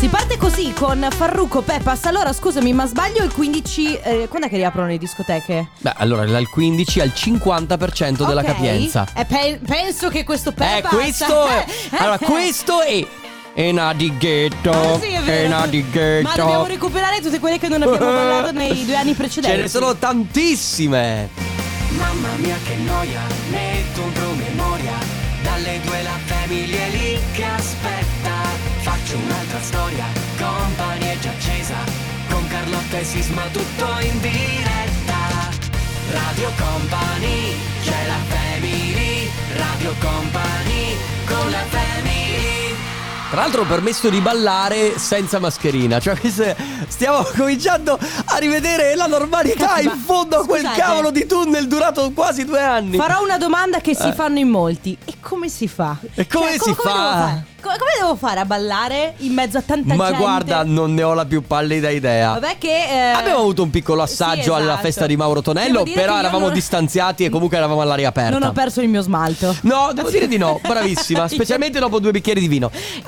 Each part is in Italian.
Si parte così con Farruco Pepas. Allora, scusami, ma sbaglio il 15. Eh, quando è che riaprono le discoteche? Beh, allora dal 15 al 50% della Ok. capienza. Eh, pe- penso che questo Eh, Pepas. questo è. Allora, questo è. È di ghetto. Ah, sì, è vero. È di ghetto. Ma dobbiamo recuperare tutte quelle che non abbiamo ballato nei due anni precedenti. Ce ne sono tantissime. Mamma mia che noia, metto un promemoria Dalle due la famiglia è storia, compagnia è già accesa Con Carlotta e Sisma tutto in diretta Radio Company, c'è la family Radio Company, con la family Tra l'altro ho permesso di ballare senza mascherina. Cioè, stiamo cominciando a rivedere la normalità Ma- in fondo a quel scusate. cavolo di tunnel durato quasi due anni. Farò una domanda che si Eh. fanno in molti. E come si fa? E come si co- fa? Fare? Co- come devo fare a ballare in mezzo a tanta Ma gente? guarda, non ne ho la più pallida idea. Vabbè che eh, Abbiamo avuto un piccolo assaggio sì, alla esatto. festa di Mauro Tonello, però eravamo non- distanziati e comunque eravamo all'aria aperta. Non ho perso il mio smalto. No, devo dire di no, bravissima, specialmente dopo due bicchieri di vino. Eh,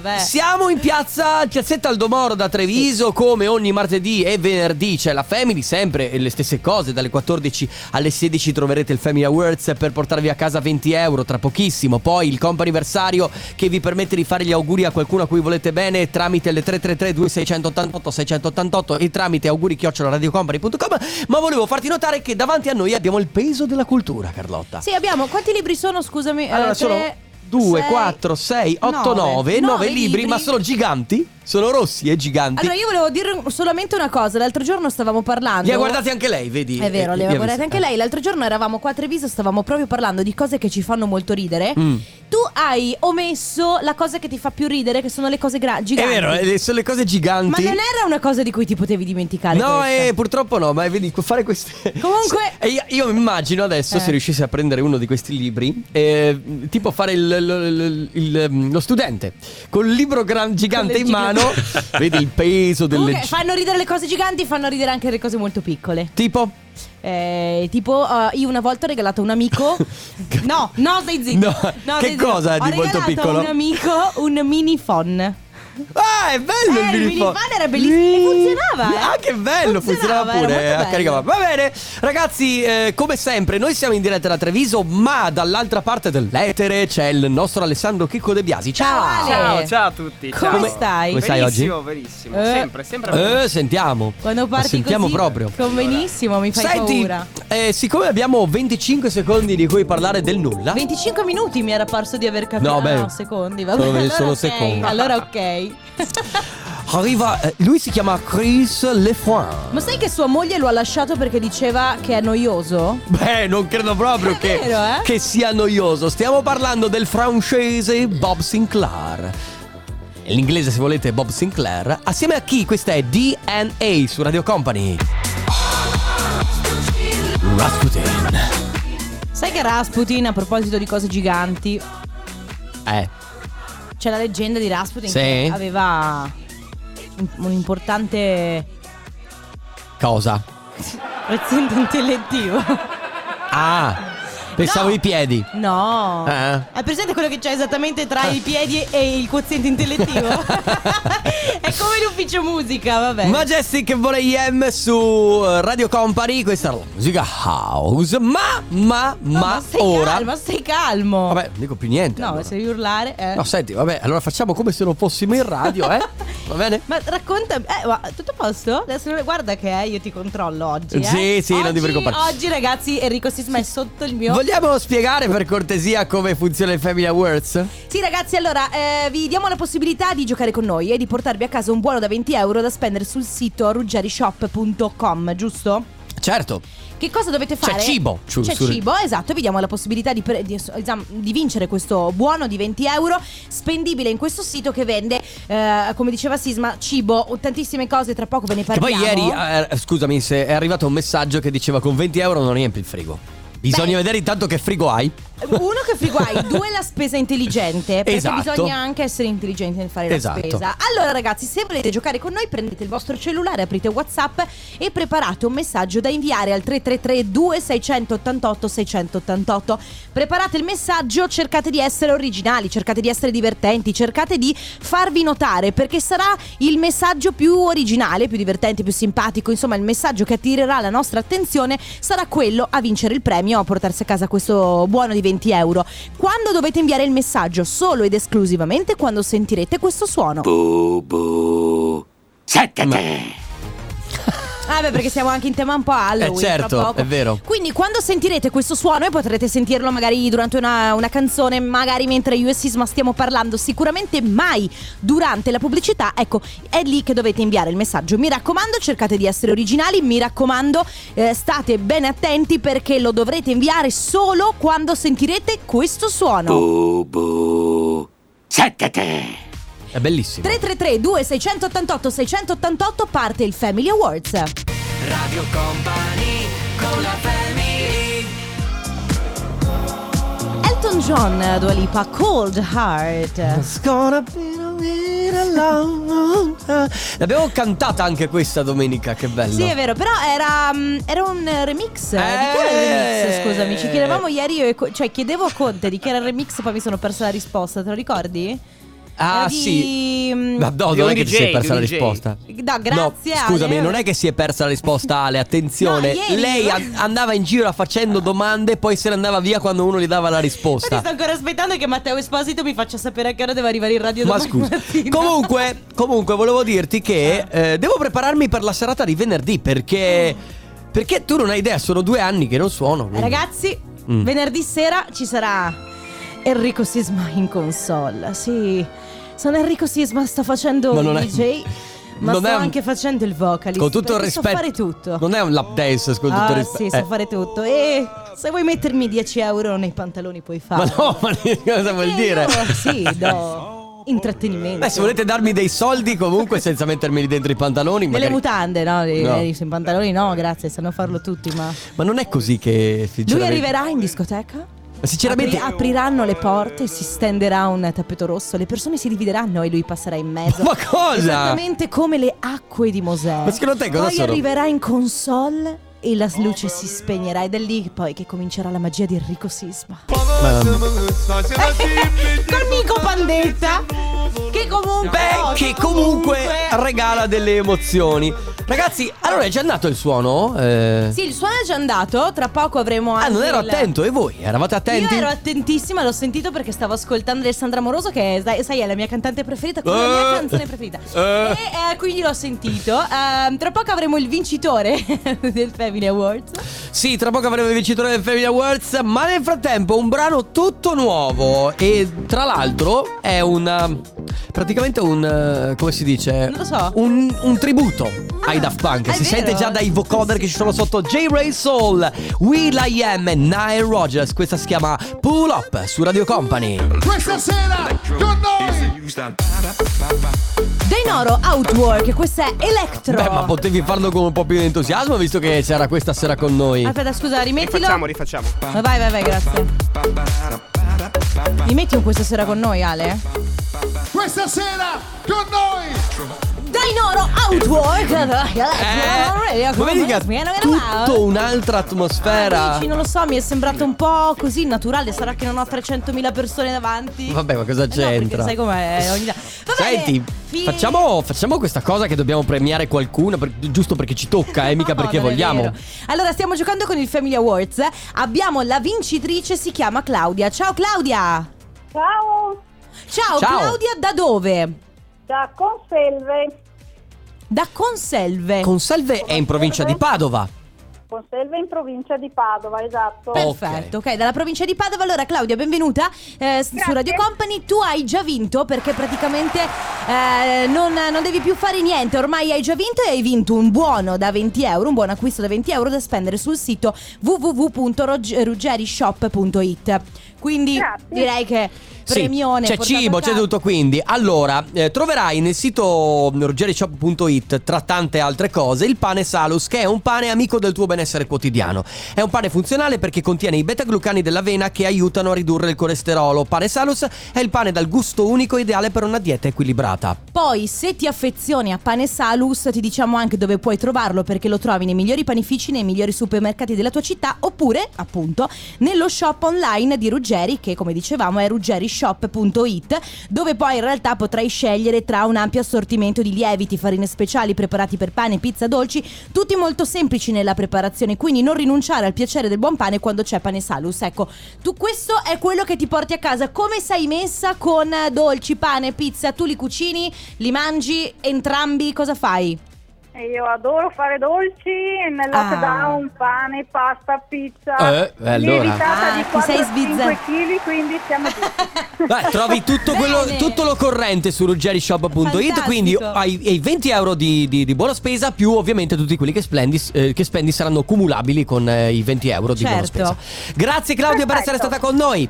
vabbè. siamo in piazza Piazzetta Aldomoro da Treviso, come ogni martedì e venerdì c'è la Family, sempre le stesse cose, dalle 14 alle 16 troverete il Family Awards per portarvi a casa 20 euro tra pochissimo, poi il comp'anniversario che vi permette di fare gli auguri a qualcuno a cui volete bene tramite le 333 2688 688 e tramite auguri radiocompany.com ma volevo farti notare che davanti a noi abbiamo il peso della cultura Carlotta. Sì, abbiamo. Quanti libri sono? Scusami. Allora Eh, sono tre, 2, sei, 4, 6, 8, 9, nove. 9 Nove libri, libri. ma sono giganti. Sono rossi e giganti. Allora, io volevo dire solamente una cosa. L'altro giorno stavamo parlando. Li ha guardati anche lei, vedi? È vero, Eh, li ha visti. anche lei. L'altro giorno eravamo qua a Treviso, stavamo proprio parlando di cose che ci fanno molto ridere. Mm. Tu hai omesso la cosa che ti fa più ridere, che sono le cose gra- È giganti. vero, eh, sono le cose giganti. Ma non era una cosa di cui ti potevi dimenticare. No, eh, purtroppo no, ma vedi, fare queste. Comunque- E io, io mi immagino adesso Eh. se riuscissi a prendere uno di questi libri, eh, tipo fare il, il- il- il- lo studente con il libro gran- gigante in mano, vedi il peso delle. Comunque, fanno ridere le cose giganti, fanno ridere anche le cose molto piccole. Tipo? Eh, tipo, uh, io una volta ho regalato a un amico. no, no, stai zitto. No, che stai zitto. cosa Ho di molto regalato piccolo? a un amico un mini phone. Ah, è bello Eh, il il minifone. minifone era bellissimo e funzionava, eh. Ah, che bello, funzionava, Funzionava, pure. eh, bello. caricava. Va bene, ragazzi, eh, come sempre, noi siamo in diretta da Treviso, ma dall'altra parte dell'etere c'è il nostro Alessandro Chicco De Biasi. Ciao. Ciao. Ciao, ciao a tutti. Come ciao. stai? Come stai oggi? Benissimo, benissimo. Eh. Sempre, sempre. bene. Eh, sentiamo. Quando parti sentiamo così, proprio. Con benissimo, mi fai Senti, paura. eh, siccome abbiamo 25 secondi di cui parlare del nulla, 25 minuti mi era parso di aver capito. No, beh, no, secondi. Vabbè, sono- allora sono ok, secondi. Allora ok. Arriva. eh, lui si chiama Chris Lefroy. Ma sai che sua moglie lo ha lasciato perché diceva che è noioso? Beh, non credo proprio È che, vero, eh? che sia noioso. Stiamo parlando del francese Bob Sinclair. L'inglese, se volete, è Bob Sinclair. Assieme a chi? Questa è DNA su Radio Company. Rasputin. Sai che Rasputin, a proposito di cose giganti, Eh, c'è la leggenda di Rasputin Sì. che aveva un, un importante cosa? quoziente intellettivo. Ah, pensavo No. i piedi. No. Eh. Hai presente quello che c'è esattamente tra i piedi e il quoziente intellettivo? è come l'ufficio musica, vabbè. Majestic Voleyem su eh, Radio Company. Questa è la musica house. Ma, ma, No, ma, stai ora. calmo, stai calmo. Vabbè, non dico più niente. no, allora. se devi urlare. eh. No, senti, vabbè, allora facciamo come se non fossimo in radio, eh? Va bene? Ma racconta, eh, ma tutto a posto? Adesso guarda che eh, io ti controllo oggi. eh. Sì, sì, non ti Oggi- preoccupare. Oggi, ragazzi, Enrico Sisma è sotto il mio. Vogliamo spiegare per cortesia come funziona il Family Awards? Sì, ragazzi, allora eh, vi diamo la possibilità di giocare con noi e di portarvi a casa un buono da 20 euro da spendere sul sito ruggerishop.com, giusto? Certo. Che cosa dovete C'è fare? cibo su- C'è su- cibo, esatto. Vi diamo la possibilità di, pre- di- di vincere questo buono di 20 euro spendibile in questo sito che vende, eh, come diceva Sisma, cibo, tantissime cose. Tra poco ve ne Che parliamo. poi ieri, eh, scusami, se è arrivato un messaggio che diceva con 20 euro non riempi il frigo. Bisogna Beh. vedere intanto che frigo hai. Uno che frigo hai, due la spesa intelligente. Perché Esatto. bisogna anche essere intelligenti nel fare Esatto. la spesa. Allora, ragazzi, se volete giocare con noi, prendete il vostro cellulare, aprite WhatsApp e preparate un messaggio da inviare al 333 2688 688. Preparate il messaggio, cercate di essere originali, cercate di essere divertenti, cercate di farvi notare perché sarà il messaggio più originale, più divertente, più simpatico, insomma, il messaggio che attirerà la nostra attenzione sarà quello a vincere il premio, a portarsi a casa questo buono di 20 euro. Quando dovete inviare il messaggio? Solo ed esclusivamente quando sentirete questo suono. Bu bu. Seccate. Ah, beh, perché siamo anche in tema un po' Halloween. Eh, certo, è vero. Quindi, quando sentirete questo suono, e potrete sentirlo magari durante una, una canzone, magari mentre io e Sisma stiamo parlando, sicuramente mai durante la pubblicità. Ecco, è lì che dovete inviare il messaggio. Mi raccomando, cercate di essere originali. Mi raccomando, eh, state bene attenti perché lo dovrete inviare solo quando sentirete questo suono. Bu bu. È bellissimo. 333 2688 688 parte il Family Awards. Radio Company con la family. Elton John, Dua Lipa, Cold Heart. It's gonna be. L'abbiamo cantata anche questa domenica, che bello. Sì, è vero, però era, mm, era un remix. Di chi era il Eh. remix? Scusami, ci chiedevamo ieri, io cioè chiedevo a Conte di chi era il remix, poi mi sono persa la risposta, te lo ricordi? Ah, Era sì. di, mm, Ma no, Di non è che ti DJ, sei persa di la DJ. risposta. No, grazie, No, scusami, Ale. non è che si è persa la risposta, Ale. Attenzione, No, ieri- lei an- andava in giro facendo domande e poi se ne andava via quando uno gli dava la Infatti risposta. sto ancora aspettando che Matteo Esposito mi faccia sapere a che ora deve arrivare in radio Ma domani scusa. mattina. Comunque, comunque, volevo dirti che eh, devo prepararmi per la serata di venerdì perché. Perché tu non hai idea, sono due anni che non suono. quindi- Ragazzi, Mm. venerdì sera ci sarà Enrico Sisma in console. Sì, sono Enrico Sisma, sto facendo Ma non è- DJ, ma non sto è un- anche facendo il vocalist. Con tutto il perché rispetto. So fare tutto. Non è un lap dance, con tutto il Ah, rispetto. sì, so Eh. fare tutto. E se vuoi mettermi 10 euro nei pantaloni puoi Ma farlo. no, ma cosa vuol Eh, dire? io, sì, do intrattenimento. Beh, se volete darmi dei soldi comunque senza mettermeli dentro i pantaloni, Delle magari... mutande, no? Dei- No. pantaloni no, grazie, sanno farlo tutti, ma... Ma non è così che Lui sinceramente... arriverà in discoteca? Ma sinceramente Apri- apriranno le porte, si stenderà un tappeto rosso, le persone si divideranno e lui passerà in mezzo. Ma cosa? Esattamente come le acque di Mosè. Ma secondo te cosa Poi sono? arriverà in console e la luce si spegnerà ed è lì poi che comincerà la magia di Enrico Sisma. Con Nico Pandetta che comunque Beh, che comunque regala delle emozioni. Ragazzi, allora è già andato il suono? Eh... Sì, il suono è già andato, tra poco avremo Ah, anche non ero il- attento, e voi? Eravate attenti? Io ero attentissima, l'ho sentito perché stavo ascoltando Alessandra Moroso, che sai, sai, è la mia cantante preferita, come la mia Eh. canzone preferita. Eh. E eh, quindi l'ho sentito. Ehm, tra poco avremo il vincitore del Family Awards. Sì, tra poco avremo il vincitore del Family Awards, ma nel frattempo un brano tutto nuovo e tra l'altro è un praticamente un eh, come si dice? Non lo so. Un, un tributo ai Ah, Daft Punk. Si vero? sente già dai vocoder che ci sono sotto J-Ray Soul, Will I Am e Nile Rogers. Questa si chiama Pull Up su Radio Company. Questa sera con noi Deinoro Outwork, questo è Electro. Beh, ma potevi farlo con un po' più di entusiasmo visto che c'era questa sera con noi. Aspetta, scusa, rimettilo. Rifacciamo, rifacciamo. Ma Vai, vai, vai, grazie. Rimetti un questa sera con noi, Ale? Questa sera con noi Deinoro Outwork. Eh, ma vedi che ha tutto un'altra atmosfera. Amici, non lo so, mi è sembrato un po' così naturale. Sarà che non ho 300.000 persone davanti. Vabbè, ma cosa Eh no, perché c'entra? sai com'è ogni... Senti, fi- facciamo, facciamo questa cosa che dobbiamo premiare qualcuno, per- giusto perché ci tocca, eh, mica No, perché non è vogliamo. Allora, stiamo giocando con il Family Awards. Abbiamo la vincitrice, si chiama Claudia. Ciao Claudia! Ciao, Ciao, Ciao. Claudia, da dove? da Conselve. Da Conselve. Conselve è in provincia di Padova. Conselve in provincia di Padova, esatto. Perfetto, ok, dalla provincia di Padova. Allora, Claudia, benvenuta eh, s- su Radio Company. Tu hai già vinto perché praticamente eh, non, non devi più fare niente. Ormai hai già vinto e hai vinto un buono da 20 euro, un buon acquisto da 20 euro da spendere sul sito www.ruggerishop.it. Quindi Grazie. direi che premione. C'è portato cibo, c'è tutto quindi. Allora, eh, troverai nel sito rogerishop.it tra tante altre cose il pane Salus, che è un pane amico del tuo benessere quotidiano. È un pane funzionale perché contiene i beta-glucani dell'avena che aiutano a ridurre il colesterolo. Pane Salus è il pane dal gusto unico ideale per una dieta equilibrata. Poi, se ti affezioni a pane Salus, ti diciamo anche dove puoi trovarlo perché lo trovi nei migliori panifici, nei migliori supermercati della tua città oppure, appunto, nello shop online di Ruggeri, che come dicevamo è ruggerishop.it, dove poi in realtà potrai scegliere tra un ampio assortimento di lieviti, farine speciali preparati per pane, pizza, dolci, tutti molto semplici nella preparazione, quindi non rinunciare al piacere del buon pane quando c'è pane Salus. Ecco, tu questo è quello che ti porti a casa. Come sei messa con dolci, pane, pizza? Tu li cucini, li mangi entrambi? Cosa fai? Io adoro fare dolci e nel Ah. lockdown pane, pasta, pizza. Eh, eh, allora. Lievitata Ah, di ti sei 4-5 sbizzar- kg, quindi siamo giusti. Beh, trovi tutto, quello, tutto l'occorrente su ruggerishop.it quindi hai, hai 20 euro di, di- di buona spesa più ovviamente tutti quelli che, spendi, eh, che spendi saranno cumulabili con eh, i 20 euro di buona Certo. spesa. Grazie Claudia per essere Perfetto. stata con noi.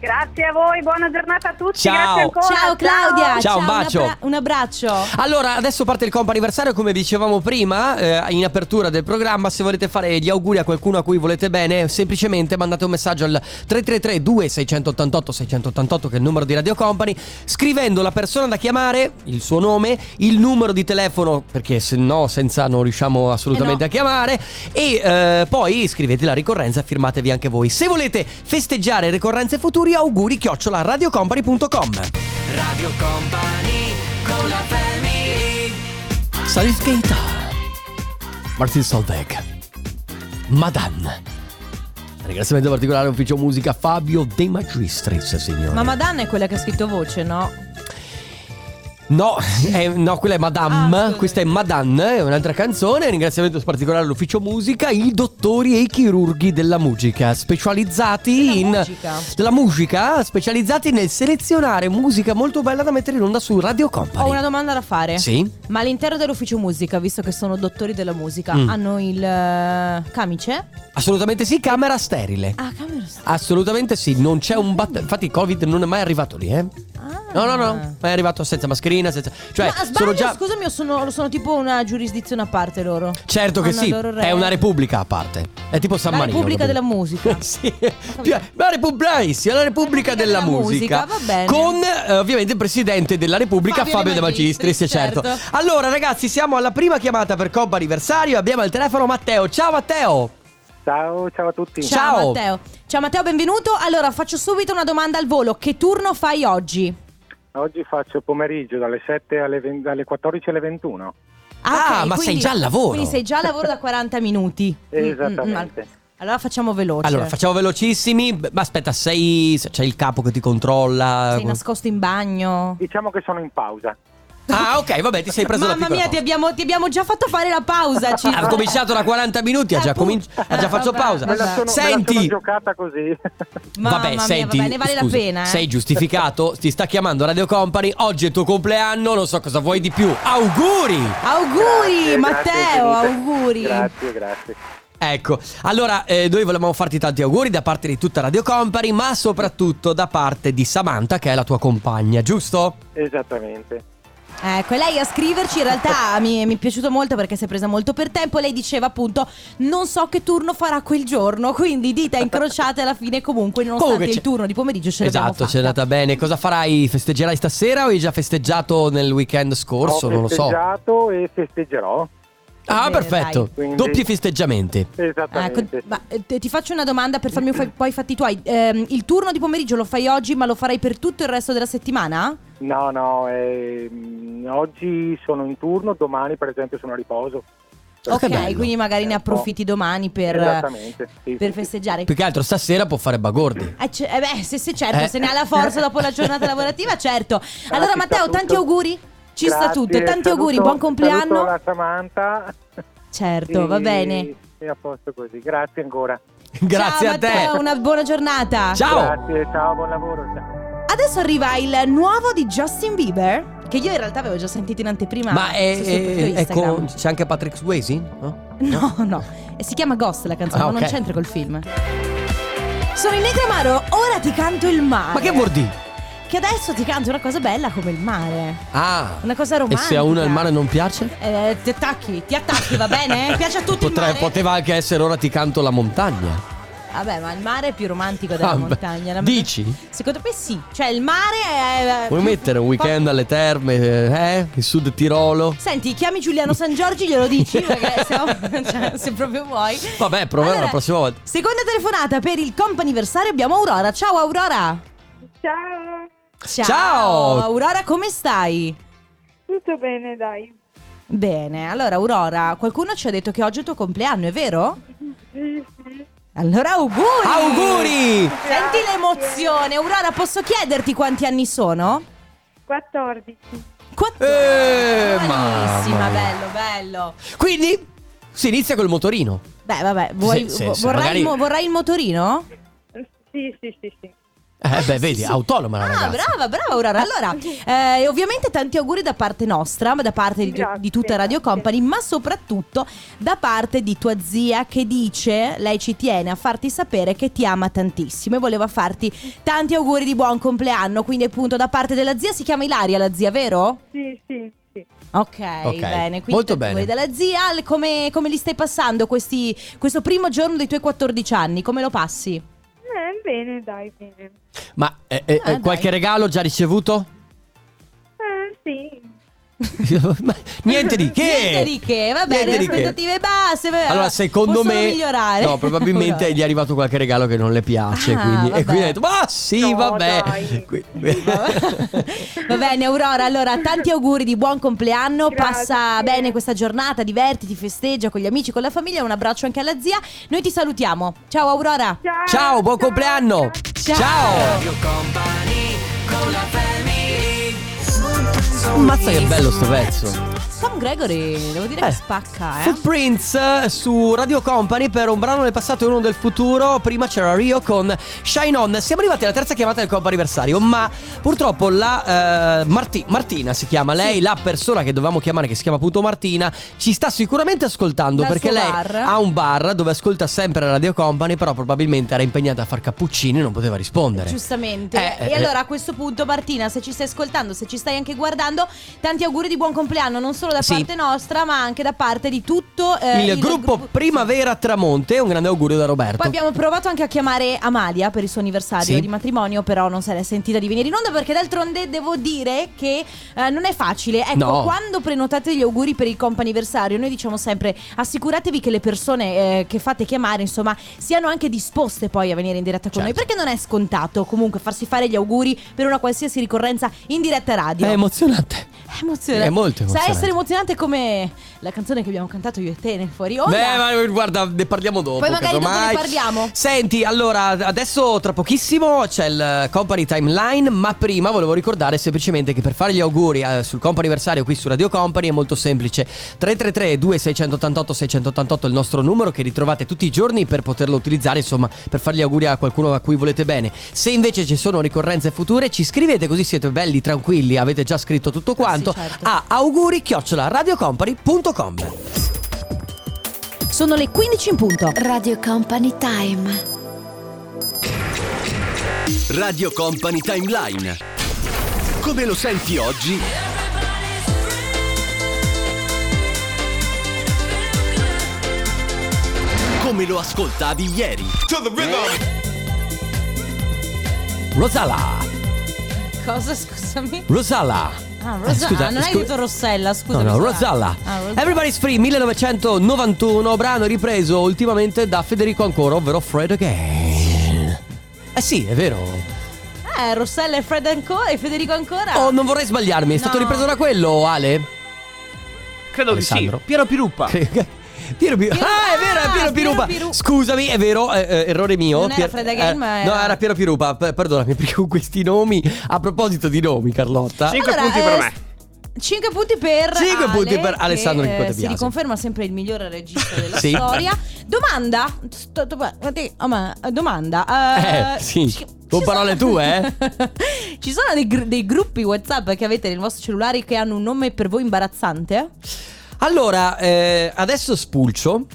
Grazie a voi, buona giornata a tutti. Ciao. Grazie ancora. Ciao Claudia! Ciao, un bacio. abbra- un abbraccio! Allora, adesso parte il compo anniversario, come dicevamo prima, eh, in apertura del programma. Se volete fare gli auguri a qualcuno a cui volete bene, semplicemente mandate un messaggio al 333 2688 688 che è il numero di Radio Company, scrivendo la persona da chiamare, il suo nome, il numero di telefono, perché se no senza non riusciamo assolutamente Eh a chiamare, e eh, poi scrivete la ricorrenza e firmatevi anche voi. Se volete festeggiare ricorrenze futuri, auguri chiocciola radiocompany.com. Radio Company con la family. Salif Keita Martin Solveig. Madame Ringraziamento particolare all'ufficio musica Fabio De Magistris signore. Ma Madonna è quella che ha scritto voce, no? No, è- no, quella è Madame, Ah, questa è Madame, è un'altra canzone. Ringraziamento particolare all'ufficio musica, i dottori e i chirurghi della musica, specializzati Della in musica. della musica, specializzati nel selezionare musica molto bella da mettere in onda su Radio Company. Ho una domanda da fare. Sì? Ma all'interno dell'ufficio musica, visto che sono dottori della musica, Mm. hanno il eh, camice? Assolutamente sì, camera sterile. Ah, camera. Assolutamente sì, non c'è un bat. Infatti, il Covid non è mai arrivato lì, eh? Ah. No, no, no, è arrivato senza mascherina, senza. Cioè, Ma sbaglio, sono già. scusami, o sono, sono tipo una giurisdizione a parte loro. Certo che Hanno sì, il loro re. è una repubblica a parte. È tipo San La Marino. Repubblica della Musica. sì, la Repubblica, sì, la Repubblica della, della Musica. Musica, va bene. Con eh, ovviamente il presidente della Repubblica, Fabio Fabio, De Magistris, certo. certo. Allora, ragazzi, siamo alla prima chiamata per Coppa Anniversario. Abbiamo al telefono Matteo. Ciao, Matteo. Ciao, ciao a tutti. Ciao, Ciao. Matteo. Ciao Matteo, benvenuto. Allora, faccio subito una domanda al volo. Che turno fai oggi? Oggi faccio pomeriggio dalle 7 alle, 20 dalle 14 alle 21. Ah, ok, ma sei già al lavoro. Quindi sei già al lavoro da 40 minuti. Mm, mm, mm. Esattamente. Allora facciamo veloce. Allora, facciamo velocissimi. Ma aspetta, sei. C'è il capo che ti controlla. Sei nascosto in bagno. Diciamo che sono in pausa. Ah, ok, vabbè, ti sei preso la Mamma piccola mia, ti pausa. abbiamo, ti abbiamo già fatto fare la pausa. Ci... Ha cominciato da 40 minuti, ha già, cominci- ha già fatto Vabbè, pausa. Me la sono, me la sono Senti, giocata così. Mamma vabbè, mia, senti, vabbè, ne vale la scusa, pena. Eh? sei giustificato, ti sta chiamando Radio Company, oggi è il tuo compleanno, non so cosa vuoi di più. Auguri! Auguri, Grazie, Matteo, grazie, auguri. Grazie, grazie. Ecco, allora eh, noi volevamo farti tanti auguri da parte di tutta Radio Company, ma soprattutto da parte di Samantha, che è la tua compagna, giusto? Esattamente. Ecco, e lei a scriverci in realtà mi, mi è piaciuto molto perché si è presa molto per tempo. Lei diceva appunto: Non so che turno farà quel giorno. Quindi dita incrociate alla fine, comunque, nonostante Comunque il turno di pomeriggio ce l'abbiamo Esatto, fatta. c'è andata bene. Cosa farai? Festeggerai stasera o hai già festeggiato nel weekend scorso? Ho non lo so. festeggiato e festeggerò. Ah, Bene, perfetto. dai. Quindi- Doppi festeggiamenti. Ecco, Esattamente. ma, eh, te- ti faccio una domanda per farmi un fa- poi i fatti tuoi. Ehm, il turno di pomeriggio lo fai oggi, ma lo farai per tutto il resto della settimana? No, no, ehm, oggi sono in turno, domani per esempio sono a riposo. ok, bello. quindi magari ne Eh, approfitti domani per, sì, per festeggiare. Più che altro stasera può fare bagordi. Eh, c- eh beh, se, se certo, Eh. se ne ha la forza dopo la giornata lavorativa, certo. Allora, ci Matteo, tanti auguri. Ci sta Grazie, tutto, tanti saluto- auguri, buon Saluto compleanno. la Samantha. Certo, va E- bene. E a posto così. Grazie ancora. Grazie ciao, a te. Matteo, una buona giornata. Ciao. Grazie, ciao, buon lavoro. Ciao. Adesso arriva il nuovo di Justin Bieber, che io in realtà avevo già sentito in anteprima. Ma è, è- è con- c'è anche Patrick Swayze? No? No, no, E si chiama Ghost la canzone, Ah, ma non c'entra col film. Sono in Negramaro, ora ti canto il mare. Ma che vuol dire? Che adesso ti canto una cosa bella come il mare. Ah. Una cosa E romantica. se a uno il mare non piace? Eh, ti attacchi, ti attacchi, va bene? Piace a tutti il Potre- mare? poteva anche essere ora ti canto la montagna. Vabbè, ma il mare è più romantico della Ah, montagna. La- Dici? Secondo me sì. Cioè, il mare è. Vuoi mettere un weekend alle terme, eh? Il sud Tirolo? Senti, chiami Giuliano San Giorgi, glielo dici perché se, no- cioè, se proprio vuoi. Vabbè, proverò Allora, la prossima volta. Seconda telefonata per il comp'anniversario abbiamo Aurora. Ciao Aurora. Ciao. Ciao. Ciao. Aurora, come stai? Tutto bene, dai. Bene, allora Aurora, qualcuno ci ha detto che oggi è il tuo compleanno, è vero? Sì, sì. Allora auguri! Auguri! Senti l'emozione. Aurora, posso chiederti quanti anni sono? 14. Quattro. Eh, Bellissima, bello, bello. Quindi si inizia col motorino. Beh, vabbè, vuoi, Se- se vorrai, magari- il mo- vorrai il motorino? Sì, sì, sì, sì. Eh beh, vedi, autonoma la Ah, ragazza. brava, brava Aurora. Allora, eh, ovviamente tanti auguri da parte nostra, ma da parte di, Grazie, di tutta Radio grazie. Company, ma soprattutto da parte di tua zia che dice, lei ci tiene a farti sapere che ti ama tantissimo e voleva farti tanti auguri di buon compleanno. Quindi appunto da parte della zia si chiama Ilaria la zia, vero? Sì, sì, sì. Ok, Ok, bene. Quindi molto bene. dalla zia, come, come li stai passando questi, questo primo giorno dei tuoi 14 anni? Come lo passi? Eh, bene, dai, bene. Ma eh, eh, Ah, qualche dai. regalo già ricevuto? Niente di che. Niente di che, va bene, Niente di che. aspettative basse. vabbè, Allora, secondo me, migliorare. no, probabilmente gli è arrivato qualche regalo che non le piace. Ah, quindi, vabbè. e quindi ha detto: Ma sì, No, vabbè. Va bene Aurora, allora tanti auguri di buon compleanno, Grazie. passa bene questa giornata, divertiti, festeggia con gli amici, con la famiglia, un abbraccio anche alla zia. Noi ti salutiamo. Ciao Aurora. Ciao. Ciao, buon compleanno. Ciao. Radio Mazza che bello sto pezzo. Tom Gregory, devo dire Eh. che spacca, eh. Footprints eh, su Radio Company per un brano del passato e uno del futuro. Prima c'era Rio con Shine On. Siamo arrivati alla terza chiamata del compo anniversario, ma purtroppo la eh, Marti- Martina si chiama lei, la persona che dovevamo chiamare, che si chiama appunto Martina, ci sta sicuramente ascoltando Dal perché lei bar. ha un bar dove ascolta sempre la Radio Company, però probabilmente era impegnata a far cappuccini e non poteva rispondere. Giustamente. Eh, e eh, allora a questo punto, Martina, se ci stai ascoltando, se ci stai anche guardando, tanti auguri di buon compleanno, non solo da Sì. parte nostra, ma anche da parte di tutto eh, il, gruppo Primavera Tramonte, un grande augurio da Roberto. Poi abbiamo provato anche a chiamare Amalia per il suo anniversario Sì. di matrimonio, però non se l'è sentita di venire in onda perché d'altronde devo dire che eh, non è facile. Ecco, No. quando prenotate gli auguri per il comp'anniversario, noi diciamo sempre assicuratevi che le persone eh, che fate chiamare, insomma, siano anche disposte poi a venire in diretta con Certo. noi, perché non è scontato comunque farsi fare gli auguri per una qualsiasi ricorrenza in diretta radio. È emozionante. È emozionante. È molto Sa emozionante. essere emozionante come la canzone che abbiamo cantato io e te nel fuori onda. Beh, ma guarda, ne parliamo dopo. Poi magari dopo ne parliamo. Senti, allora, adesso tra pochissimo c'è il Company Timeline, ma prima volevo ricordare semplicemente che per fare gli auguri eh, sul compo anniversario qui su Radio Company è molto semplice. 333 2688 688 è il nostro numero che ritrovate tutti i giorni per poterlo utilizzare, insomma, per fare gli auguri a qualcuno a cui volete bene. Se invece ci sono ricorrenze future, ci scrivete così siete belli, tranquilli, avete già scritto tutto quanto certo. a auguri radiocompany.com. Sono le 15 in punto. Radio Company Time. Radio Company Timeline. Come lo senti oggi? Come lo ascoltavi ieri? Rosala, Cosa, scusami? Rosala. Ah, Eh, Rosa- scusa, ah, non hai scu- detto Rossella, scusa. No, no, Rosalla. Ah, Rosa- Everybody's Free 1991, brano ripreso ultimamente da Federico Ancora, ovvero Fred Again. Eh sì, è vero. Eh, Rossella e Fred ancora e Federico ancora. Oh, non vorrei sbagliarmi, è stato No. ripreso da quello, Ale? Credo Alessandro. sì. Piero Piruppa. Piero Piru- Piero- Ah, Piero Pirupa. Piru- Scusami, è vero, eh, eh, errore mio. Non era Pier- Fred Again, eh, ma No, era- era Piero Pirupa. P- perdonami, perché con questi nomi, a proposito di nomi, Carlotta. Cinque Allora, punti per eh, me. 5 punti per Cinque Ale, punti per che, Alessandro De eh, Si Biasi. riconferma sempre il migliore regista della Sì. storia. Domanda. sto- oh, ma- Domanda. Eh, sì. ci- Con ci parole sono- tue, Ci sono dei, gr- dei gruppi WhatsApp che avete nel vostro cellulare che hanno un nome per voi imbarazzante? Allora, eh, adesso spulcio.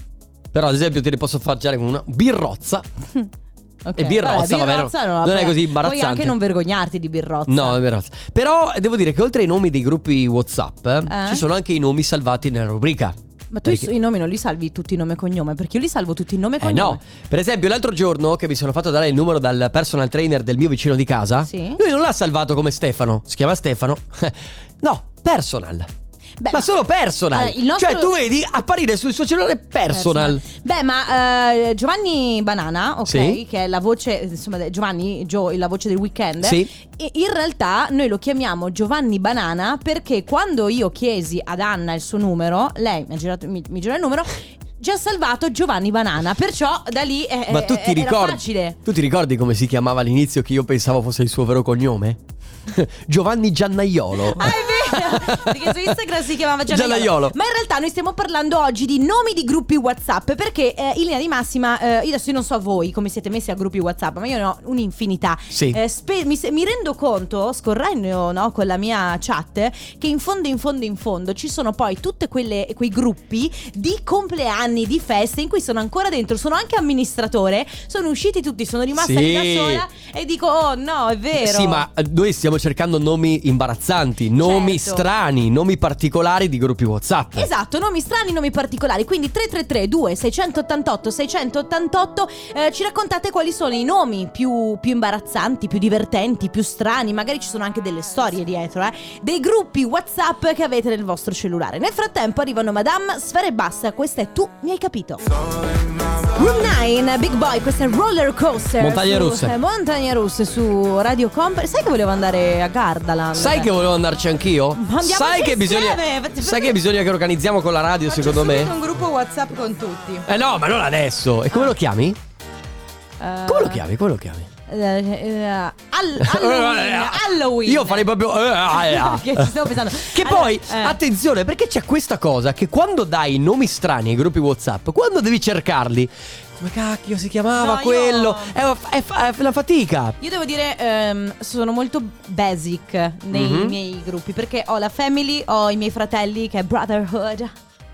Però, ad esempio, te ne posso già con una birrozza. Ok. E birrozza, vabbè, birrozza, no, no, non è così Puoi imbarazzante. anche non vergognarti di birrozza. No, è vero. Però devo dire che oltre ai nomi dei gruppi WhatsApp, eh, Eh? ci sono anche i nomi salvati nella rubrica. Ma tu Perché- i nomi non li salvi tutti nome e cognome? Perché io li salvo tutti nome e Eh cognome. no, per esempio l'altro giorno che mi sono fatto dare il numero dal personal trainer del mio vicino di casa, Sì. lui non l'ha salvato come Stefano, si chiama Stefano. no, personal. Beh, ma solo personal. Il nostro- Cioè tu vedi apparire sul suo cellulare personal. Beh, ma eh, Giovanni Banana, ok, Sì. che è la voce, insomma, Giovanni, Joe, la voce del weekend. Sì. in realtà noi lo chiamiamo Giovanni Banana perché quando io chiesi ad Anna il suo numero, lei mi ha girato, mi, mi girò il numero. Già salvato Giovanni Banana, perciò da lì è, Ma tu ti, ricordi, facile. tu ti ricordi come si chiamava all'inizio che io pensavo fosse il suo vero cognome? Giovanni Giannaiolo. Ah, è vero! Perché su Instagram si chiamava Giannaiolo. Giannaiolo. Ma in realtà noi stiamo parlando oggi di nomi di gruppi WhatsApp. Perché eh, in linea di massima, eh, io adesso non so voi come siete messi a gruppi WhatsApp, ma io ne ho un'infinità. Sì. Eh, spe- mi, mi rendo conto, scorrendo no, con la mia chat, che in fondo, in fondo, in fondo ci sono poi tutti quei gruppi di compleanni, di feste in cui sono ancora dentro. Sono anche amministratore. Sono usciti tutti, sono rimasta lì Sì. da sola e dico: Oh no, è vero. Sì, ma noi stiamo cercando nomi imbarazzanti, nomi Certo. Strani, nomi particolari di gruppi WhatsApp. Esatto, nomi strani, nomi particolari. Quindi 333 2688 688 eh, ci raccontate quali sono i nomi più, più imbarazzanti, più divertenti, più strani. Magari ci sono anche delle storie dietro, eh. Dei gruppi WhatsApp che avete nel vostro cellulare. Nel frattempo arrivano Madame Sfera e Bassa. Questa è Tu mi hai capito. Room 9, Big Boy, questa è Roller Coaster. Montagne su- russe. eh, montagne russe su Radio Company. Sai che volevo andare a Gardaland? Sai che volevo andarci anch'io? Andiamo Sai che bisogna. Sai che bisogna che organizziamo con la radio, Faccio secondo me? un gruppo WhatsApp con tutti. Eh no, ma non adesso. E come lo chiami? Eh, Come lo chiami? Come lo chiami? eh, eh, Hall- Halloween, Halloween. Io farei proprio. eh. Perché ci stavo pensando. Che Allora, poi, attenzione, perché c'è questa cosa che quando dai nomi strani ai gruppi WhatsApp, quando devi cercarli, come cacchio si chiamava No, io- quello? È, è- è una fatica. Io devo dire, ehm, sono molto basic nei Mhm. miei gruppi perché ho la family, ho i miei fratelli che è Brotherhood.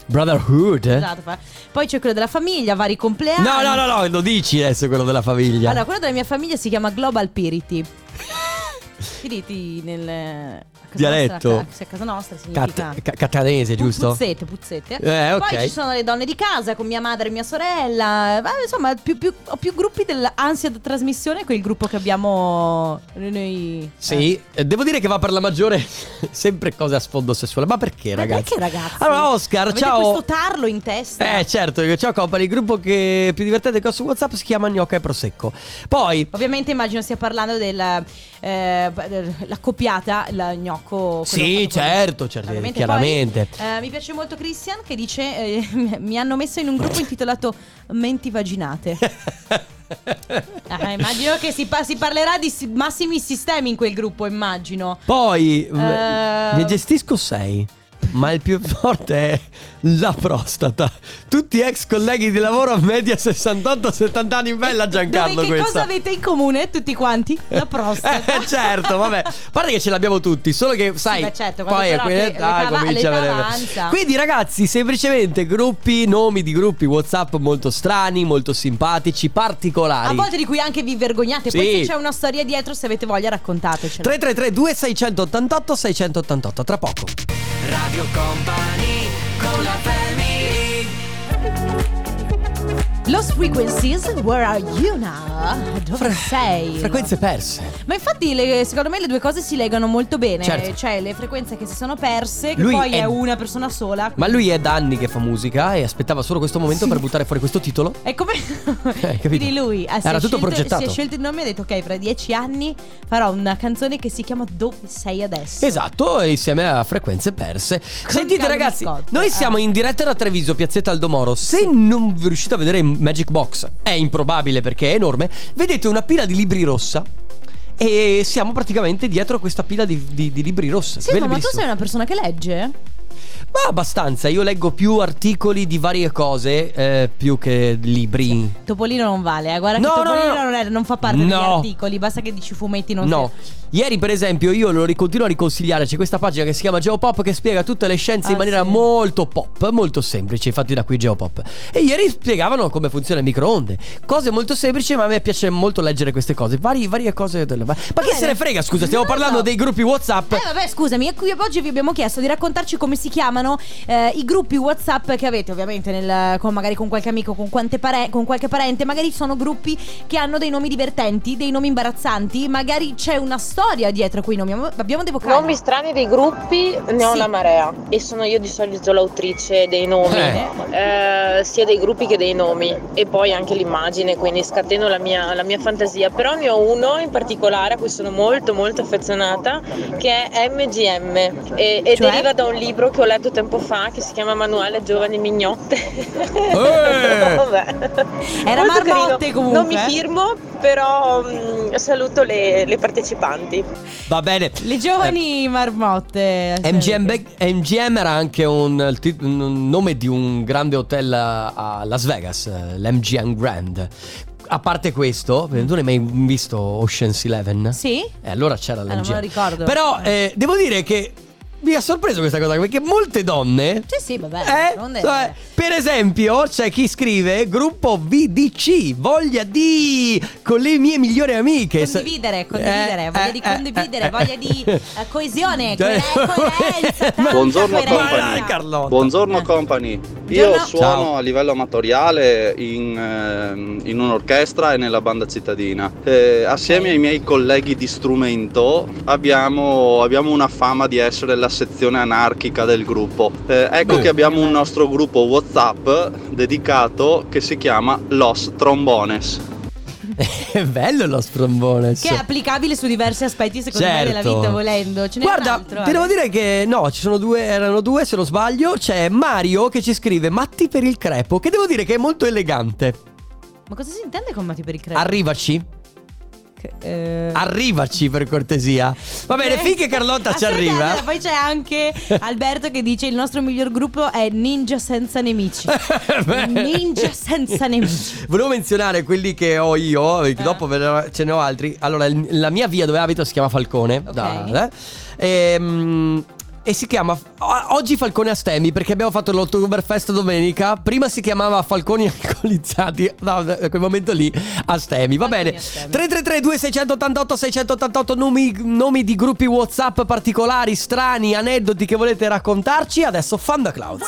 Brotherhood? eh? Esatto, fa- Poi c'è quello della famiglia, vari compleanni. No, no, no, no, lo dici adesso quello della famiglia. Allora, quello della mia famiglia si chiama Global Piriti. Piriti nel Dialetto. Nostra, a casa nostra significa Cat- ca- catanese, giusto? Puzzette, puzzette. Eh, ok. Poi ci sono le donne di casa con mia madre e mia sorella. Beh, insomma, più- più- ho più gruppi dell'ansia da trasmissione che il gruppo che abbiamo noi. Sì, eh, devo dire che va per la maggiore sempre cose a sfondo sessuale. Ma perché, Ma ragazzi? perché, ragazzi? Allora, Oscar, Avete ciao. questo tarlo in testa. Eh, certo, ciao company, il gruppo che più divertente che ho su WhatsApp si chiama Gnocca e Prosecco. Poi, Ovviamente immagino stia parlando della eh, la coppiata, il gnocco. Sì, certo, certo, chiaramente. poi, eh, mi piace molto Christian che dice: eh, Mi hanno messo in un gruppo intitolato Menti vaginate. Eh, immagino che si, pa- si parlerà di si- massimi sistemi in quel gruppo, immagino. poi Eh. ne gestisco sei. Ma il più forte è la prostata. Tutti ex colleghi di lavoro a media 68-70 anni. Bella Giancarlo Dove che questa. cosa avete in comune tutti quanti? La prostata. Eh, certo, vabbè. A parte che ce l'abbiamo tutti, solo che sai. beh, certo, poi però a quelle che- età l'età- comincia a vedere. Quindi, ragazzi, semplicemente gruppi, nomi di gruppi WhatsApp molto strani, molto simpatici, particolari. A volte di cui anche vi vergognate. Poi Sì. se c'è una storia dietro, se avete voglia, raccontatecela. 333 2688 688 tra poco. Radio Company con Lost Frequencies, where are you now? Dove sei? Frequenze perse. Ma infatti le- secondo me le due cose si legano molto bene Certo. Cioè le frequenze che si sono perse Che Lui poi è... è- una persona sola Ma lui è da anni che fa musica e aspettava solo questo momento Sì. per buttare fuori questo titolo. È come capito? Quindi lui si Era tutto scelto- progettato. Si è scelto il nome e ha detto ok fra dieci anni farò una canzone che si chiama Dove sei adesso Esatto, insieme a frequenze perse. Sentite Calvin ragazzi, Scott. noi Eh. siamo in diretta da Treviso, Piazzetta Aldomoro. Se non riuscite a vedere Magic Box, è improbabile perché è enorme, vedete una pila di libri rossa. E siamo praticamente dietro a questa pila di, di- di libri rossa. Sì ma, ma tu sei una persona che legge? Ma abbastanza, io leggo più articoli di varie cose eh, più che libri. Topolino non vale, eh. guarda No, che no, Topolino no. Non, è- non fa parte degli articoli, basta che dici fumetti non No. si- Ieri, per esempio, io lo continuo a riconsigliare. C'è questa pagina che si chiama Geopop che spiega tutte le scienze in Ah, maniera sì. molto pop, molto semplice. Infatti, da qui Geopop. E ieri spiegavano come funziona il microonde. Cose molto semplici, ma a me piace molto leggere queste cose. Vari- varie cose. Delle... Ma chi bene. se ne frega? Scusa, stiamo parlando dei gruppi WhatsApp. Eh vabbè scusami, e qui oggi vi abbiamo chiesto di raccontarci come si chiamano eh, i gruppi Whatsapp che avete ovviamente nel, con, magari con qualche amico, con, quante pare- con qualche parente, magari sono gruppi che hanno dei nomi divertenti, dei nomi imbarazzanti, magari c'è una storia dietro quei nomi, abbiamo dei vocali. Nomi strani dei gruppi ne ho Sì. la marea e sono io di solito l'autrice dei nomi, Eh. eh, sia dei gruppi che dei nomi e poi anche l'immagine, quindi scateno la mia, la mia fantasia. Però ne ho uno in particolare a cui sono molto molto affezionata che è MGM e, e Cioè? deriva da un libro che ho letto tempo fa che si chiama Manuale Giovani Mignotte. Eh! Vabbè. Era Molto marmotte carino. comunque. Non mi firmo, però mm, saluto le- le partecipanti. Va bene. Le giovani marmotte. MGM, Be- MGM era anche un, tit- un nome di un grande hotel a Las Vegas, eh, l'MGM Grand. A parte questo, tu non hai mai visto Ocean's Eleven? Sì? E allora c'era Eh, non l'MGM. me lo ricordo. Però eh, devo dire che mi ha sorpreso questa cosa perché molte donne. Sì, sì, vabbè. Eh, non è- cioè, per esempio, c'è chi scrive gruppo VDC, voglia di con le mie migliori amiche. Condividere, condividere, Eh, voglia eh, di condividere, eh, voglia di eh. eh, coesione, Cioè, coe- coerenza, Buongiorno, company. Buongiorno company, io Buongiorno. suono Ciao. a livello amatoriale in, in un'orchestra e nella banda cittadina. Eh, assieme ai miei colleghi di strumento abbiamo, abbiamo una fama di essere la sezione anarchica del gruppo. Eh, ecco Beh. che abbiamo un nostro gruppo WhatsApp dedicato che si chiama Los Trombones. È bello lo strombone. Che è applicabile su diversi aspetti, secondo me, della Certo. vita, volendo. Ce n'è Guarda, altro, ti eh. devo dire che no, ci sono due, erano due se non sbaglio. C'è Mario che ci scrive Matti per il crepo, che devo dire che è molto elegante. Ma cosa si intende con Matti per il credo? Arrivaci. Eh, Arrivaci per cortesia. Va bene, ok. finché Carlotta ci arriva. poi c'è anche Alberto che dice il nostro miglior gruppo è Ninja senza nemici. Ninja senza nemici. Volevo menzionare quelli che ho io, Eh. dopo ce ne ho altri. Allora, la mia via dove abito si chiama Falcone. Ok. da- eh, ehm, e si chiama oggi Falcone Astemi perché abbiamo fatto l'Oktoberfest domenica. Prima si chiamava Falconi alcolizzati. No, da quel momento lì Astemi. Va Falconi bene. Astemi. 333 2688 688 nomi, nomi di gruppi WhatsApp particolari, strani, aneddoti che volete raccontarci. Adesso Fanda Clouds.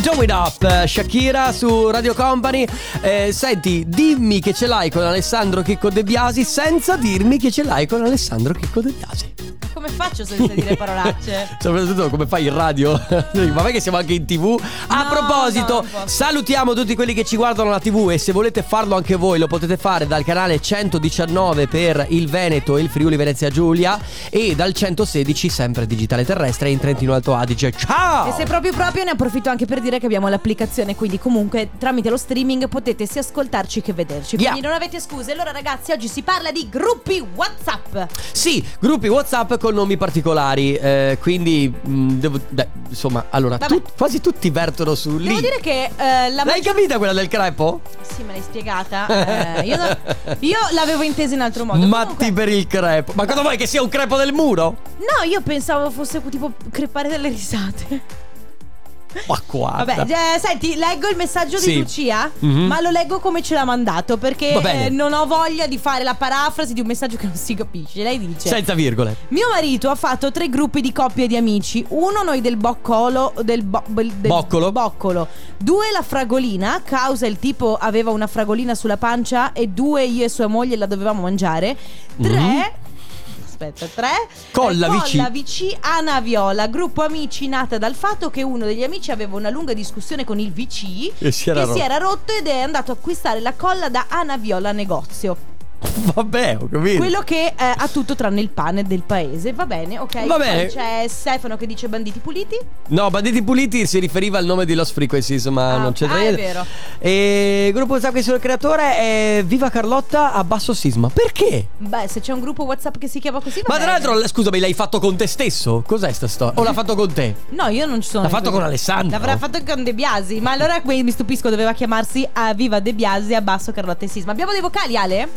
Joe It Up, eh, Shakira su Radio Company. Eh, senti, dimmi che ce l'hai con Alessandro Chicco De Biasi senza dirmi che ce l'hai con Alessandro Chicco De Biasi. Come faccio senza dire parolacce? Soprattutto come fai in radio. Vabbè che siamo anche in tv. A No, proposito, no, salutiamo tutti quelli che ci guardano la tv e se volete farlo anche voi lo potete fare dal canale 119 per il Veneto e il Friuli Venezia Giulia e dal 116 sempre digitale terrestre in Trentino Alto Adige. Ciao! E se proprio proprio ne approfitto anche per dire che abbiamo l'applicazione, quindi comunque tramite lo streaming potete sia ascoltarci che vederci. Quindi Yeah. non avete scuse. Allora ragazzi, oggi si parla di gruppi WhatsApp. Sì, gruppi WhatsApp con nomi particolari. eh, quindi, mh, devo, dai, insomma, allora, tut- quasi tutti vertono su lì. Devo dire che eh, la L'hai capita quella del crepo? Sì, me l'hai spiegata. Eh, io, io l'avevo intesa in altro modo. Matti Comunque- per il crepo. Ma cosa vuoi che sia un crepo del muro? No, io pensavo fosse tipo crepare delle risate. Ma guarda. Vabbè, eh, senti, leggo il messaggio Sì. di Lucia, Mhm. ma lo leggo come ce l'ha mandato perché bene. eh, non ho voglia di fare la parafrasi di un messaggio che non si capisce. Lei dice: Senza virgole. Mio marito ha fatto tre gruppi di coppie di amici. Uno noi del boccolo. Del, bo- del Boccolo. boccolo. Due la fragolina. Causa il tipo aveva una fragolina sulla pancia. E due io e sua moglie la dovevamo mangiare. Tre. Aspetta, tre. Colla Eh, VC. Colla VC Ana Viola. Gruppo amici nata dal fatto che uno degli amici aveva una lunga discussione con il VC. E si era che rotto. si era rotto ed è andato a acquistare la colla da Ana Viola negozio. Vabbè, ho capito. Quello che eh, ha tutto tranne il pane del paese. Va bene, ok. Va bene. Poi c'è Stefano che dice banditi puliti. No, Banditi Puliti si riferiva al nome di Lost Frequencies, ma Ah, non c'è ah, è vero. E gruppo WhatsApp che sono il creatore è Viva Carlotta a basso sisma. Perché? Beh, se c'è un gruppo WhatsApp che si chiama così. Ma tra l'altro, scusami, l'hai fatto con te stesso? Cos'è sta storia? O l'ha fatto con te? No, io non ci sono. L'ha fatto con Alessandro. L'avrà fatto con De Biasi. Ma allora qui mi stupisco, doveva chiamarsi a Viva De Biasi a basso Carlotta e Sisma. Abbiamo dei vocali, Ale?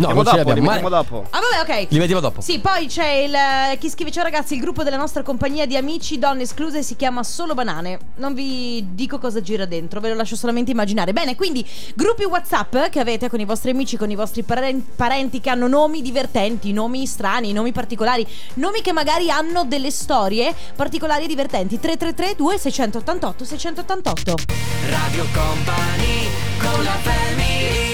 No, ce dopo, li l'abbiamo. mettiamo Ma... dopo. Ah, vabbè, ok. Li mettiamo dopo. Sì, poi c'è il eh, chi scrive ciao ragazzi, il gruppo della nostra compagnia di amici, donne escluse si chiama Solo Banane. Non vi dico cosa gira dentro, ve lo lascio solamente immaginare. Bene, quindi gruppi WhatsApp che avete con i vostri amici, con i vostri paren- parenti che hanno nomi divertenti, nomi strani, nomi particolari, nomi che magari hanno delle storie particolari e divertenti. 333 2688 688. Radio Company con la family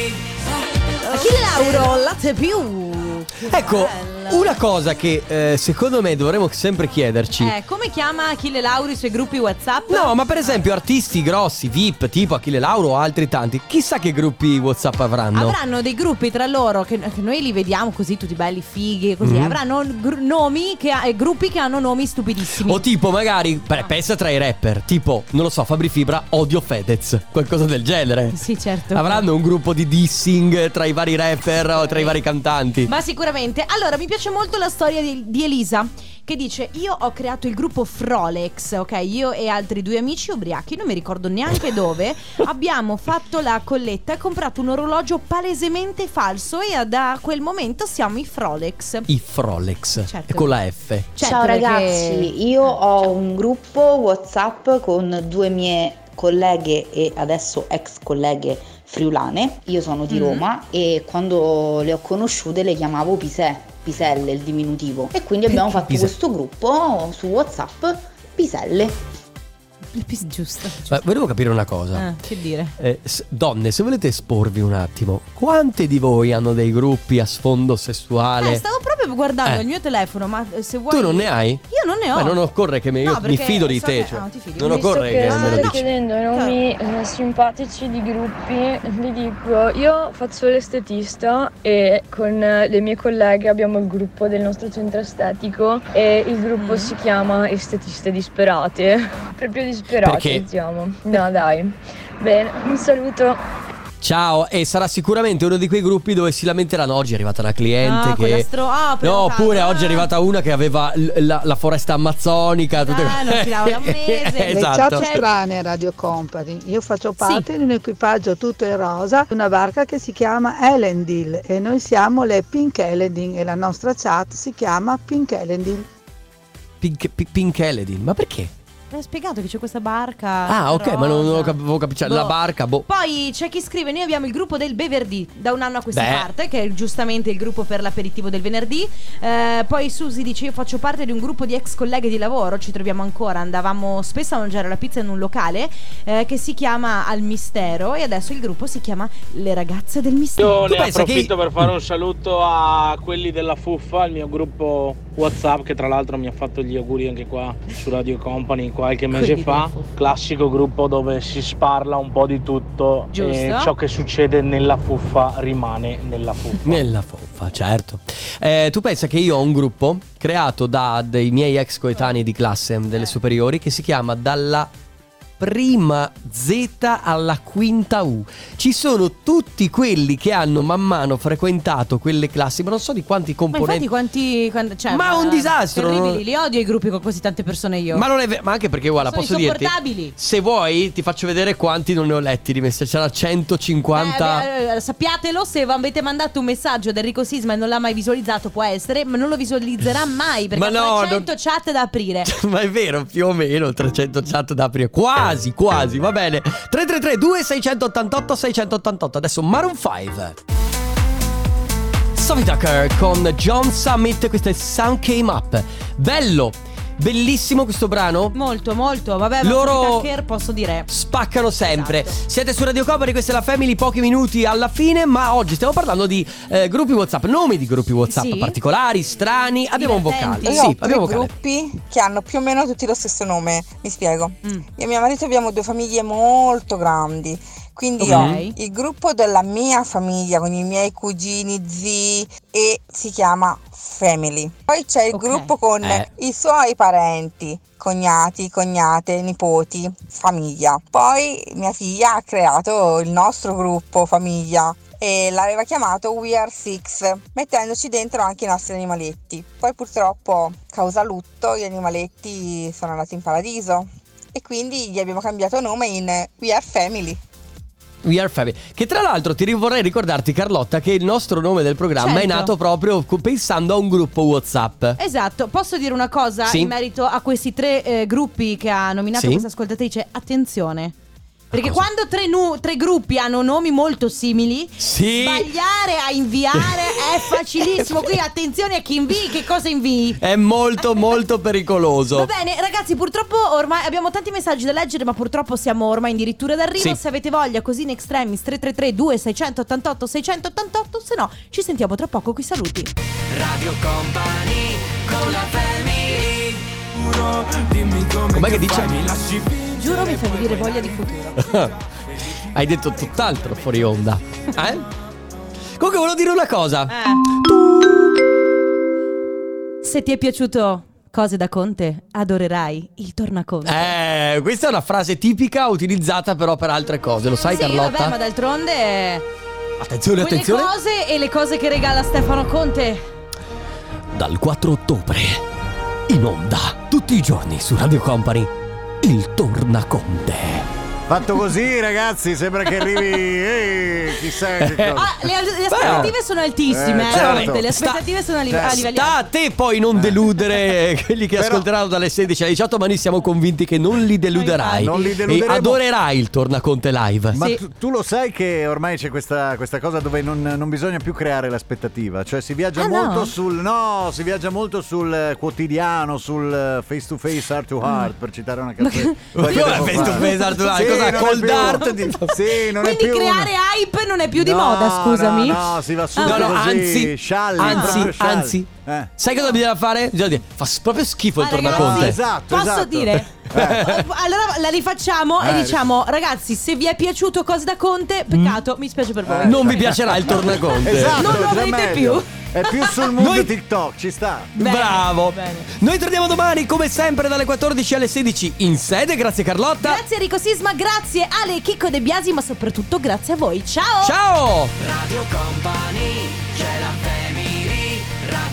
Achille Lauro, latte più. Ecco, una cosa che eh, secondo me dovremmo sempre chiederci. Eh, come chiama Achille Lauro i suoi gruppi WhatsApp? No, ma per esempio artisti grossi, VIP, tipo Achille Lauro o altri tanti, chissà che gruppi WhatsApp avranno. Avranno dei gruppi tra loro che, che noi li vediamo così tutti belli fighi così. Mhm. Avranno gr- nomi che eh, gruppi che hanno nomi stupidissimi. O tipo magari, beh, pensa tra i rapper, tipo, non lo so, Fabri Fibra, odio Fedez, qualcosa del genere. Sì, certo. Avranno un gruppo di dissing tra i vari rapper o tra i vari cantanti. Ma sicuramente. Allora, mi piace molto la storia di, di Elisa. Che dice: Io ho creato il gruppo Frolex, ok? Io e altri due amici ubriachi, non mi ricordo neanche dove. abbiamo fatto la colletta e comprato un orologio palesemente falso. E da quel momento siamo i Frolex. I Frolex, Certo. e con la F. Certo, Ciao perché- ragazzi, io ho un gruppo WhatsApp con due mie colleghe e adesso ex colleghe friulane. Io sono di Mm. Roma e quando le ho conosciute le chiamavo Pisè, Piselle il diminutivo. E quindi abbiamo fatto Pisè? questo gruppo su WhatsApp Piselle. Giusto. Beh, volevo capire una cosa. Eh, che dire? Eh, s- donne, se volete esporvi un attimo, quante di voi hanno dei gruppi a sfondo sessuale? Eh, stavo proprio guardando Eh. il mio telefono, ma eh, se vuoi. Tu non ne hai? Io non ne ho. Beh, non occorre che mi, No, io mi fido di so te. che- cioè, ah, ti fidi. non Visto occorre che, che me lo state dici. chiedendo i nomi eh, simpatici di gruppi, vi dico, io faccio l'estetista e con eh, le mie colleghe abbiamo il gruppo del nostro centro estetico e il gruppo Mm. si chiama Estetiste Disperate, proprio disperate Perché? diciamo. No dai, bene, un saluto. Ciao, e sarà sicuramente uno di quei gruppi dove si lamenteranno. Oggi è arrivata una cliente Ah, che. stro- ah, no, oppure oggi è arrivata una che aveva l- la, la foresta amazzonica. Tutte Ah, non da un mese. Le esatto. chat strane Radio Company. Io faccio parte di un equipaggio tutto in rosa, una barca che si chiama Elendil e noi siamo le Pink Elendil e la nostra chat si chiama Pink Elendil. Pink, Pi- Pink Eledin. Ma perché? Mi ha spiegato che c'è questa barca. Ah, ok, ma non, non rosa. avevo capito. Cioè, Boh. la barca, boh. Poi c'è chi scrive: Noi abbiamo il gruppo del Beverdì da un anno a questa Beh. parte, che è giustamente il gruppo per l'aperitivo del venerdì. Eh, poi Susi dice: Io faccio parte di un gruppo di ex colleghe di lavoro, ci troviamo ancora. Andavamo spesso a mangiare la pizza in un locale eh, che si chiama Al Mistero. E adesso il gruppo si chiama Le ragazze del mistero. Io Tu ne pensa che- approfitto per fare un saluto a quelli della Fuffa, il mio gruppo WhatsApp che tra l'altro mi ha fatto gli auguri anche qua su Radio Company qualche mese Quelli fa. Fuffa. Classico gruppo dove si sparla un po' di tutto Giusto. e ciò che succede nella Fuffa rimane nella Fuffa. Nella foffa, certo. Eh, tu pensa che io ho un gruppo creato da dei miei ex coetanei di classe delle Eh. superiori che si chiama Dalla prima Z alla quinta U. Ci sono tutti quelli che hanno man mano frequentato quelle classi, ma non so di quanti Ma infatti componenti. quanti. cioè, Ma è un disastro, Terribili, li odio i gruppi con così tante persone io. Ma non è vero, ma anche perché guarda, Sono posso dirti. Se vuoi ti faccio vedere quanti non ne ho letti di messaggi, c'era 150 Eh, beh, eh, sappiatelo, se avete mandato un messaggio ad Enrico Sisma e non l'ha mai visualizzato, può essere, ma non lo visualizzerà mai perché Ma no, ha 300 chat da aprire. Ma è vero, più o meno 300 chat da aprire. Quasi, quasi, va bene. 333 2688 688. Adesso Maroon 5. Sophie Tucker con John Summit, questo è Sound Came Up. Bello, bellissimo questo brano. Molto, molto. Vabbè, Loro- Tucker posso dire. Spaccano sempre. Esatto. Siete su Radio Company, questa è la Family, pochi minuti alla fine, ma oggi stiamo parlando di eh, gruppi WhatsApp, nomi di gruppi WhatsApp Sì. particolari, strani. Abbiamo un vocale. Divertenti. Io Sì, abbiamo un vocale. gruppi che hanno più o meno tutti lo stesso nome. Mi spiego. Mm. Io e mio marito abbiamo due famiglie molto grandi, Quindi Ok. ho il gruppo della mia famiglia con i miei cugini, zii e si chiama Family. Poi c'è il gruppo con Eh. i suoi parenti, cognati, cognate, nipoti, famiglia. Poi mia figlia ha creato il nostro gruppo famiglia e l'aveva chiamato We Are Six, mettendoci dentro anche i nostri animaletti. Poi purtroppo, causa lutto, gli animaletti sono andati in paradiso e quindi gli abbiamo cambiato nome in We Are Family. We Are Family. Che tra l'altro ti vorrei ricordarti, Carlotta, che il nostro nome del programma è Certo. nato proprio pensando a un gruppo WhatsApp. Esatto, posso dire una cosa Sì. in merito a questi tre eh, gruppi che ha nominato Sì. questa ascoltatrice? Attenzione. Perché quando tre, nu- tre gruppi hanno nomi molto simili, Sì. sbagliare a inviare è facilissimo. Qui attenzione a chi invii, che cosa invii. È molto, molto pericoloso. Va bene, ragazzi, purtroppo ormai abbiamo tanti messaggi da leggere, ma purtroppo siamo ormai addirittura d'arrivo. Sì. Se avete voglia, così in extremis 333 2688 688, se no ci sentiamo tra poco qui saluti. Radio Company con la family Dimmi come Com'è che dice? mi lasci Giuro mi fa venire voglia di futuro. Hai detto tutt'altro fuori onda. Eh? Comunque volevo dire una cosa. Se ti è piaciuto Cose da Conte, adorerai il Tornaconte. Eh, questa è una frase tipica utilizzata però per altre cose, lo sai sì, Carlotta? vabbè, ma d'altronde eh, Attenzione, quelle attenzione. cose e le cose che regala Stefano Conte. Dal 4 ottobre in onda tutti i giorni su Radio Company il Tornaconte. Fatto così, ragazzi, sembra che arrivi. Ehi, chissà che cosa. Ah, le, le aspettative sono altissime, Eh, eh, certo. Conte, le Sta- aspettative sono a, li- a livelli Sta a te poi non deludere quelli che Però- ascolteranno dalle 16 alle 18, ma noi siamo convinti che non li deluderai. Non li e adorerai il Tornaconte live. Ma Sì. tu, tu lo sai che ormai c'è questa, questa cosa dove non, non bisogna più creare l'aspettativa, cioè si viaggia Ah, molto no? sul no, si viaggia molto sul eh, quotidiano, sul face to face, heart to heart, per citare una canzone. Ma come face to face, heart to heart? Sì, Cosa? Cold art? Sì, non è Quindi più un- creare hype non è più di No, moda, scusami. No, no, si va subito No, no, così, anzi, scialli, anzi, anzi. Eh. Sai cosa bisogna fare? Bisogna dire, fa proprio schifo il Ah, ragazzi, Tornaconte. Esatto, Posso esatto. dire? Allora la rifacciamo Eh, e diciamo, ragazzi, se vi è piaciuto Cose da Conte, peccato, mi spiace per voi. Non vi piacerà il Tornaconte. Esatto, Non lo già avrete meglio. più. È più sul mondo Noi- TikTok, ci sta. Bene, Bravo. bene. Noi torniamo domani come sempre dalle 14 alle 16 in sede. Grazie Carlotta. Grazie Enrico Sisma, grazie Ale Chicco De Biasi, ma soprattutto grazie a voi. Ciao! Ciao. Radio Company c'è la family